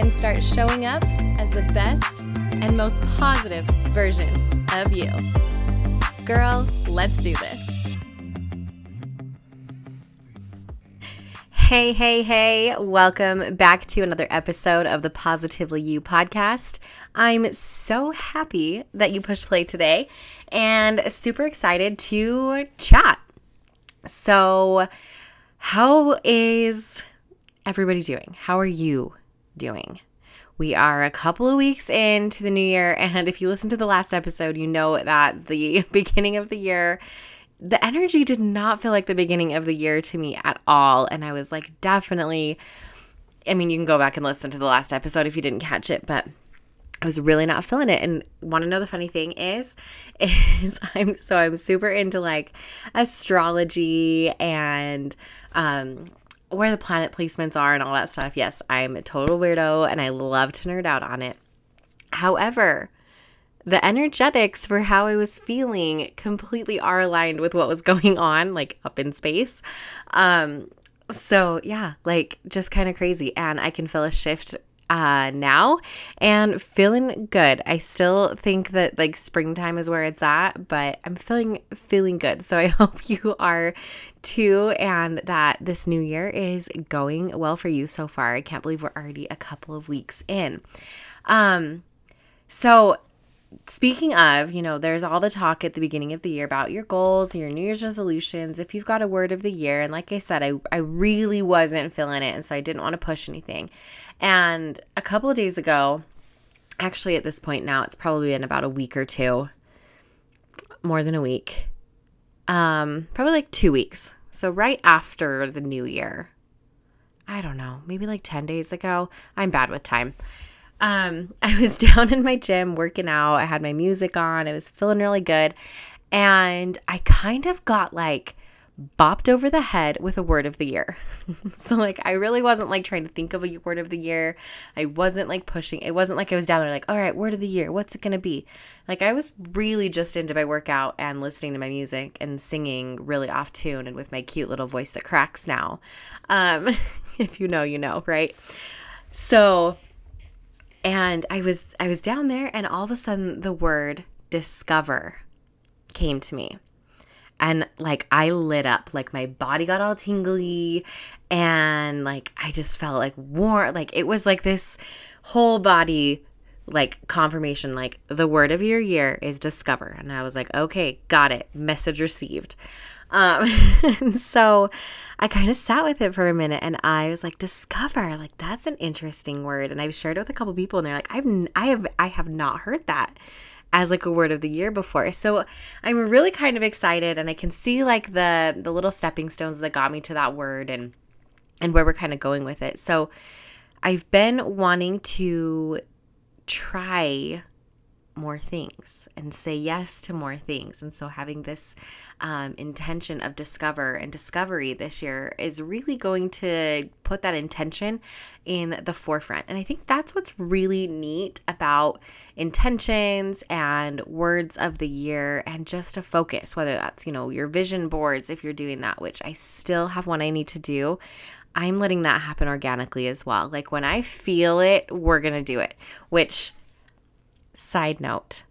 and start showing up as the best and most positive version of you. Girl, let's do this. Hey, hey, hey, welcome back to another episode of the Positively You podcast. I'm so happy that you pushed play today and super excited to chat. So, how is everybody doing? How are you doing? We are a couple of weeks into the new year, and if you listen to the last episode, you know that the beginning of the year, the energy did not feel like the beginning of the year to me at all. And I was like, definitely. I mean, you can go back and listen to the last episode if you didn't catch it, but I was really not feeling it. And want to know the funny thing is, is I'm so I'm super into like astrology and um where the planet placements are and all that stuff. Yes, I'm a total weirdo and I love to nerd out on it. However, the energetics for how I was feeling completely are aligned with what was going on, like up in space. Um, so yeah, like just kind of crazy. And I can feel a shift uh, now and feeling good. I still think that like springtime is where it's at, but I'm feeling feeling good. So I hope you are too and that this new year is going well for you so far. I can't believe we're already a couple of weeks in. Um so speaking of, you know, there's all the talk at the beginning of the year about your goals, your New Year's resolutions. If you've got a word of the year, and like I said, I, I really wasn't feeling it, and so I didn't want to push anything. And a couple of days ago, actually at this point now, it's probably been about a week or two, more than a week, um, probably like two weeks. So right after the new year, I don't know, maybe like 10 days ago. I'm bad with time. Um, I was down in my gym working out. I had my music on. I was feeling really good. And I kind of got like bopped over the head with a word of the year. so like I really wasn't like trying to think of a word of the year. I wasn't like pushing. It wasn't like I was down there like, "All right, word of the year. What's it going to be?" Like I was really just into my workout and listening to my music and singing really off tune and with my cute little voice that cracks now. Um if you know, you know, right? So and I was I was down there and all of a sudden the word discover came to me. And like I lit up like my body got all tingly and like I just felt like warm like it was like this whole body like confirmation like the word of your year is discover. And I was like okay got it. Message received um and so I kind of sat with it for a minute and I was like discover like that's an interesting word and I've shared it with a couple people and they're like I've I have I have not heard that as like a word of the year before. So I'm really kind of excited and I can see like the the little stepping stones that got me to that word and and where we're kind of going with it. So I've been wanting to try more things and say yes to more things. And so, having this um, intention of discover and discovery this year is really going to put that intention in the forefront. And I think that's what's really neat about intentions and words of the year and just a focus, whether that's, you know, your vision boards, if you're doing that, which I still have one I need to do. I'm letting that happen organically as well. Like when I feel it, we're going to do it, which Side note.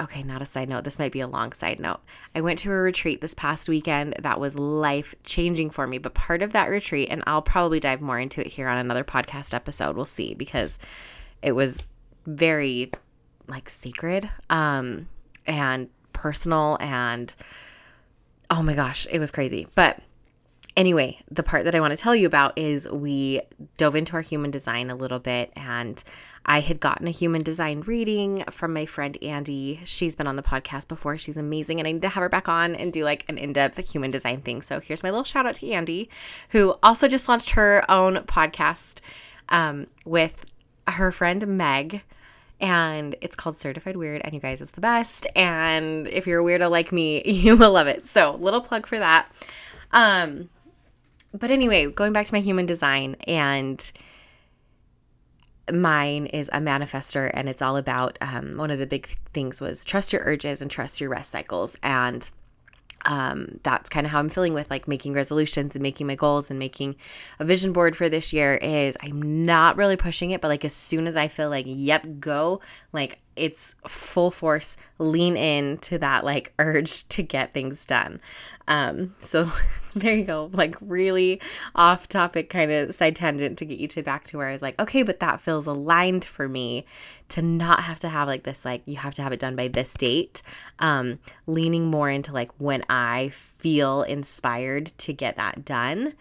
Okay, not a side note. This might be a long side note. I went to a retreat this past weekend that was life changing for me. But part of that retreat, and I'll probably dive more into it here on another podcast episode, we'll see, because it was very like sacred um, and personal. And oh my gosh, it was crazy. But anyway, the part that I want to tell you about is we dove into our human design a little bit and I had gotten a human design reading from my friend Andy. She's been on the podcast before. She's amazing. And I need to have her back on and do like an in depth human design thing. So here's my little shout out to Andy, who also just launched her own podcast um, with her friend Meg and it's called Certified Weird. And you guys, it's the best. And if you're a weirdo like me, you will love it. So, little plug for that. Um, but anyway, going back to my human design, and mine is a manifester, and it's all about um, one of the big things was trust your urges and trust your rest cycles. And um, that's kind of how I'm feeling with like making resolutions and making my goals and making a vision board for this year is I'm not really pushing it, but like as soon as I feel like, yep, go, like it's full force lean in to that like urge to get things done. Um so there you go like really off topic kind of side tangent to get you to back to where i was like okay but that feels aligned for me to not have to have like this like you have to have it done by this date. Um leaning more into like when i feel inspired to get that done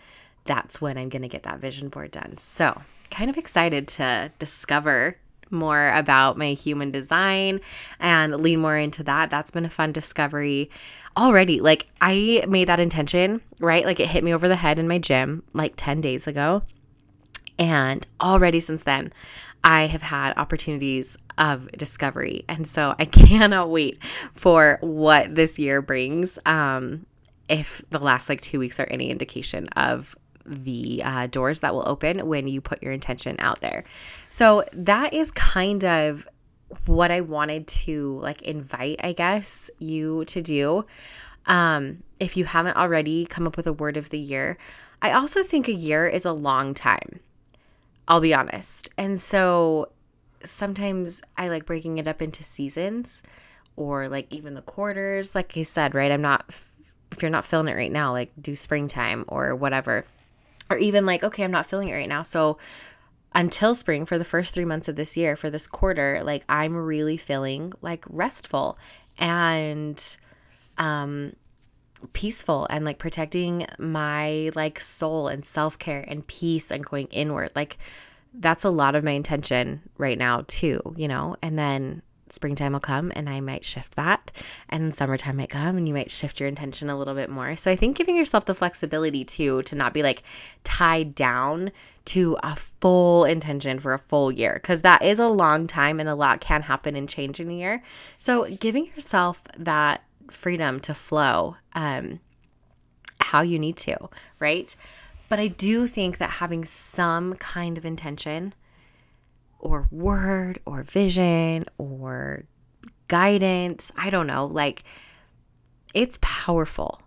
that's when i'm going to get that vision board done. So kind of excited to discover more about my human design and lean more into that. That's been a fun discovery already. Like, I made that intention, right? Like, it hit me over the head in my gym like 10 days ago. And already since then, I have had opportunities of discovery. And so I cannot wait for what this year brings. Um, if the last like two weeks are any indication of the uh, doors that will open when you put your intention out there. So that is kind of what I wanted to like invite, I guess, you to do. Um, if you haven't already come up with a word of the year, I also think a year is a long time. I'll be honest. And so sometimes I like breaking it up into seasons or like even the quarters. Like I said, right? I'm not, if you're not feeling it right now, like do springtime or whatever or even like, okay, I'm not feeling it right now. So until spring for the first three months of this year, for this quarter, like I'm really feeling like restful and um peaceful and like protecting my like soul and self-care and peace and going inward. Like that's a lot of my intention right now too, you know? And then springtime will come and I might shift that. And summertime might come and you might shift your intention a little bit more. So I think giving yourself the flexibility too to not be like tied down to a full intention for a full year because that is a long time and a lot can happen and change in a year. So giving yourself that freedom to flow um, how you need to, right? But I do think that having some kind of intention or word or vision or guidance. I don't know. Like, it's powerful.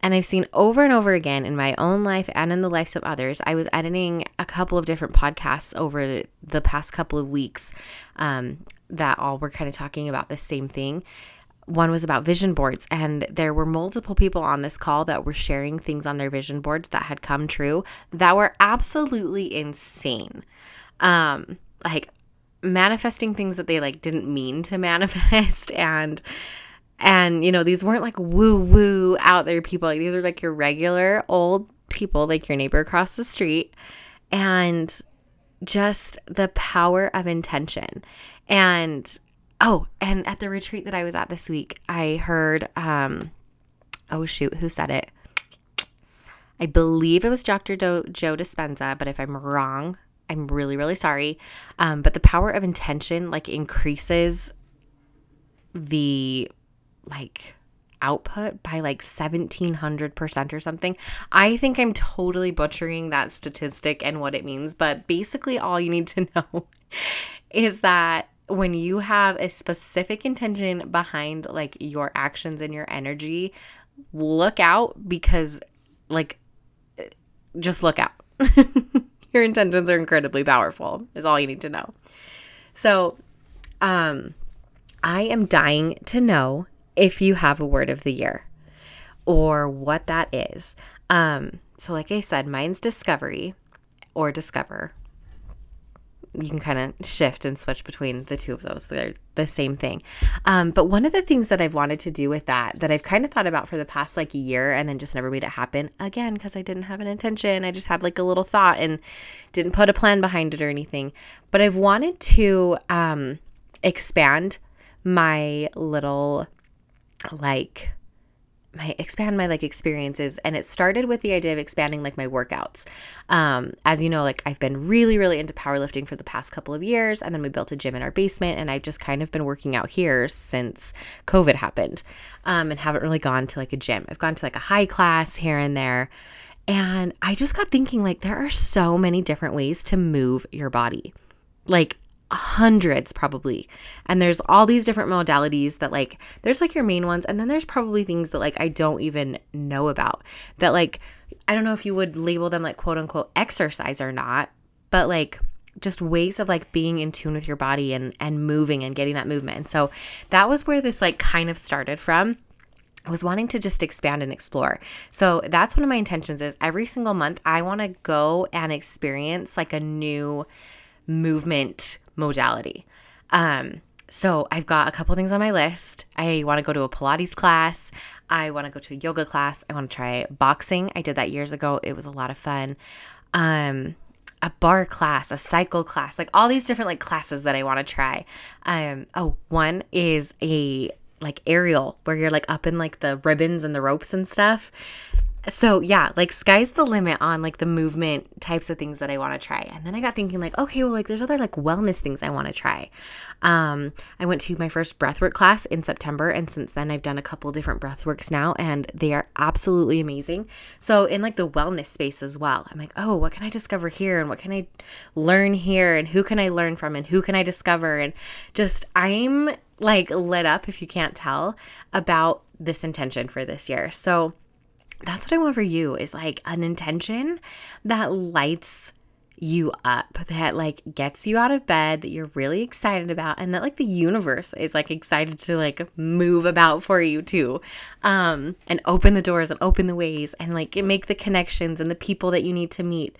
And I've seen over and over again in my own life and in the lives of others. I was editing a couple of different podcasts over the past couple of weeks um, that all were kind of talking about the same thing. One was about vision boards, and there were multiple people on this call that were sharing things on their vision boards that had come true that were absolutely insane. Um, like manifesting things that they like didn't mean to manifest and and you know these weren't like woo woo out there people. Like these are like your regular old people like your neighbor across the street and just the power of intention. And oh and at the retreat that i was at this week i heard um oh shoot who said it? I believe it was dr Do- joe dispenza but if i'm wrong I'm really, really sorry. Um, but the power of intention like increases the like output by like 1700% or something. I think I'm totally butchering that statistic and what it means, but basically, all you need to know is that when you have a specific intention behind like your actions and your energy, look out because, like, just look out. your intentions are incredibly powerful, is all you need to know. So, um, I am dying to know if you have a word of the year or what that is. Um, so, like I said, mine's discovery or discover you can kind of shift and switch between the two of those. They're the same thing. Um, but one of the things that I've wanted to do with that, that I've kind of thought about for the past like year and then just never made it happen again, because I didn't have an intention. I just had like a little thought and didn't put a plan behind it or anything. But I've wanted to um, expand my little like my expand my like experiences and it started with the idea of expanding like my workouts. Um as you know like i've been really really into powerlifting for the past couple of years and then we built a gym in our basement and i've just kind of been working out here since covid happened um and haven't really gone to like a gym. I've gone to like a high class here and there and i just got thinking like there are so many different ways to move your body. Like hundreds probably. And there's all these different modalities that like there's like your main ones and then there's probably things that like i don't even know about that like i don't know if you would label them like quote unquote exercise or not but like just ways of like being in tune with your body and and moving and getting that movement. And so that was where this like kind of started from. I was wanting to just expand and explore. So that's one of my intentions is every single month I want to go and experience like a new movement modality. Um, so I've got a couple things on my list. I want to go to a Pilates class. I want to go to a yoga class. I want to try boxing. I did that years ago. It was a lot of fun. Um, a barre class, a cycle class, like all these different like classes that I want to try. Um, oh, one is a like aerial where you're like up in like the ribbons and the ropes and stuff so yeah, like sky's the limit on like the movement types of things that I want to try. And then I got thinking like, okay, well like there's other like wellness things I want to try. Um, I went to my first breathwork class in September, and since then I've done a couple different breathworks now, and they are absolutely amazing. So in like the wellness space as well, I'm like, oh, what can I discover here, and what can I learn here, and who can I learn from, and who can I discover, and just I'm like lit up if you can't tell about this intention for this year. So that's what I want for you is like an intention that lights you up that like gets you out of bed that you're really excited about and that like the universe is like excited to like move about for you too. Um and open the doors and open the ways and like make the connections and the people that you need to meet.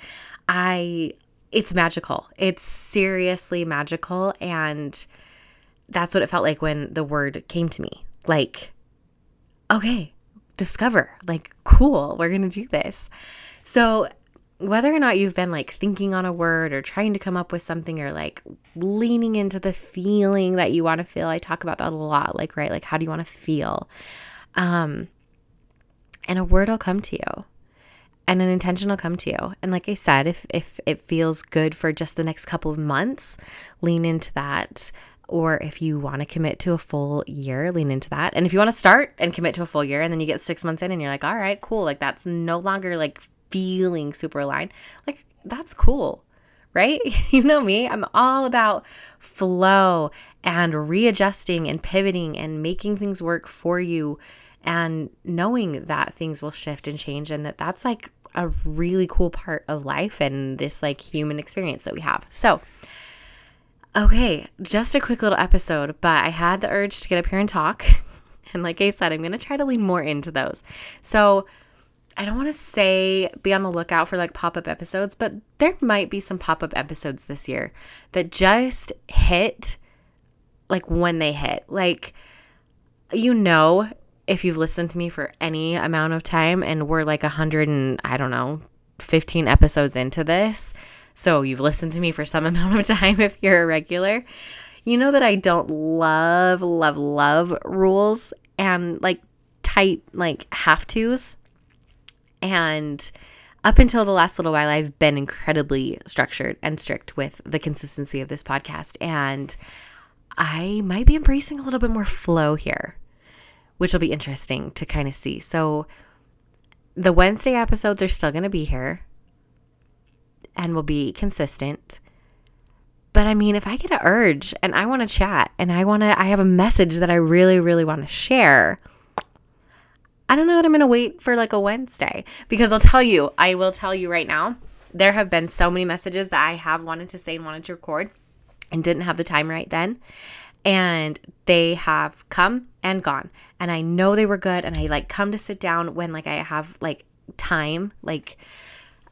I it's magical. It's seriously magical and that's what it felt like when the word came to me. Like okay discover like cool we're going to do this. So whether or not you've been like thinking on a word or trying to come up with something or like leaning into the feeling that you want to feel i talk about that a lot like right like how do you want to feel? Um and a word will come to you. And an intention will come to you. And like i said if if it feels good for just the next couple of months lean into that or if you want to commit to a full year, lean into that. And if you want to start and commit to a full year and then you get six months in and you're like, all right, cool, like that's no longer like feeling super aligned, like that's cool, right? you know me, I'm all about flow and readjusting and pivoting and making things work for you and knowing that things will shift and change and that that's like a really cool part of life and this like human experience that we have. So, Okay, just a quick little episode, but I had the urge to get up here and talk. And like I said, I'm going to try to lean more into those. So I don't want to say be on the lookout for like pop up episodes, but there might be some pop up episodes this year that just hit like when they hit. Like, you know, if you've listened to me for any amount of time and we're like a hundred and I don't know, 15 episodes into this, so you've listened to me for some amount of time if you're a regular. You know that I don't love, love, love rules and like tight, like have tos. And up until the last little while, I've been incredibly structured and strict with the consistency of this podcast. And I might be embracing a little bit more flow here, which will be interesting to kind of see. So the Wednesday episodes are still going to be here and will be consistent. But I mean, if I get an urge and I want to chat and I want to, I have a message that I really, really want to share, I don't know that I'm going to wait for like a Wednesday because I'll tell you, I will tell you right now, there have been so many messages that I have wanted to say and wanted to record and didn't have the time right then. And they have come and gone. And I know they were good. And I like come to sit down when like I have like time, like,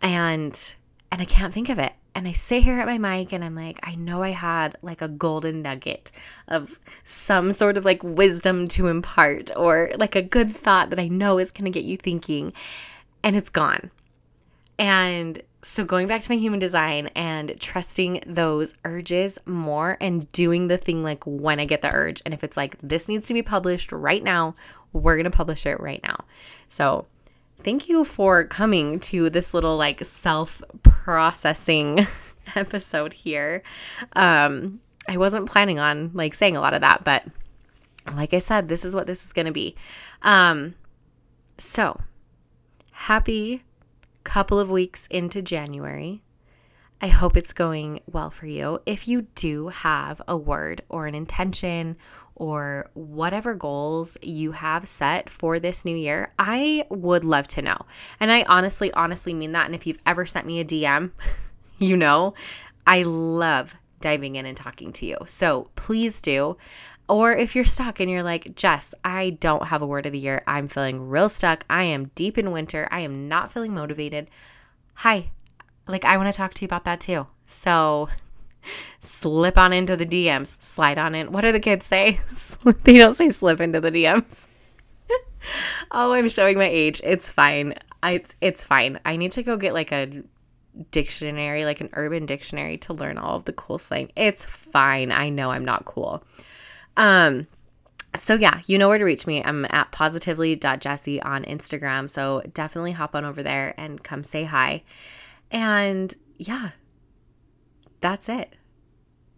and and I can't think of it. And I sit here at my mic and I'm like, I know I had like a golden nugget of some sort of like wisdom to impart or like a good thought that I know is going to get you thinking. And it's gone. And so going back to my human design and trusting those urges more and doing the thing like when I get the urge. And if it's like, this needs to be published right now, we're going to publish it right now. So thank you for coming to this little like self processing episode here. Um, I wasn't planning on like saying a lot of that, but like I said, this is what this is going to be. Um, so happy couple of weeks into January. I hope it's going well for you. If you do have a word or an intention or whatever goals you have set for this new year, I would love to know. And I honestly, honestly mean that. And if you've ever sent me a DM, you know, I love diving in and talking to you. So please do. Or if you're stuck and you're like, Jess, I don't have a word of the year. I'm feeling real stuck. I am deep in winter. I am not feeling motivated. Hi. Like, I want to talk to you about that too. So slip on into the DMs, slide on in. What do the kids say? they don't say slip into the DMs. oh, I'm showing my age. It's fine. I, it's fine. I need to go get like a dictionary, like an urban dictionary to learn all of the cool slang. It's fine. I know I'm not cool. Um, so yeah, you know where to reach me. I'm at positively.jessie on Instagram. So definitely hop on over there and come say hi. And yeah, that's it.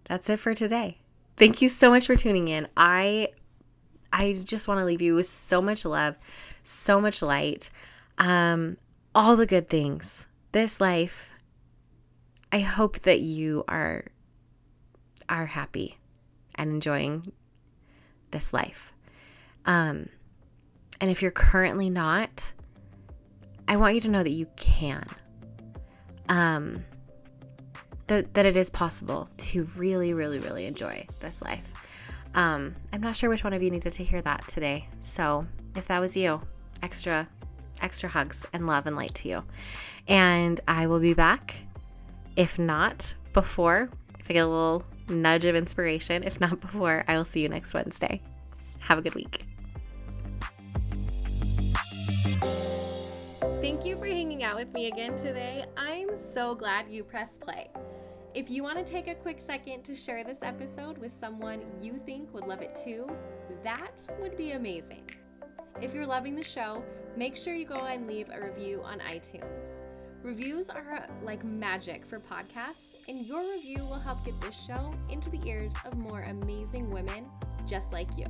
That's it for today. Thank you so much for tuning in. I I just want to leave you with so much love, so much light, um, all the good things. This life. I hope that you are are happy and enjoying this life. Um, and if you're currently not, I want you to know that you can. Um, that, that it is possible to really, really, really enjoy this life. Um, I'm not sure which one of you needed to hear that today. So if that was you, extra, extra hugs and love and light to you. And I will be back. If not before, if I get a little nudge of inspiration. If not before, I will see you next Wednesday. Have a good week. Thank you for hanging out with me again today. I'm so glad you pressed play. If you want to take a quick second to share this episode with someone you think would love it too, that would be amazing. If you're loving the show, make sure you go and leave a review on iTunes. Reviews are like magic for podcasts, and your review will help get this show into the ears of more amazing women just like you.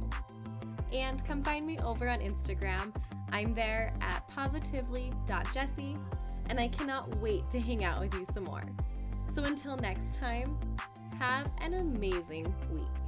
And come find me over on Instagram. I'm there at positively.jessie, and I cannot wait to hang out with you some more. So until next time, have an amazing week.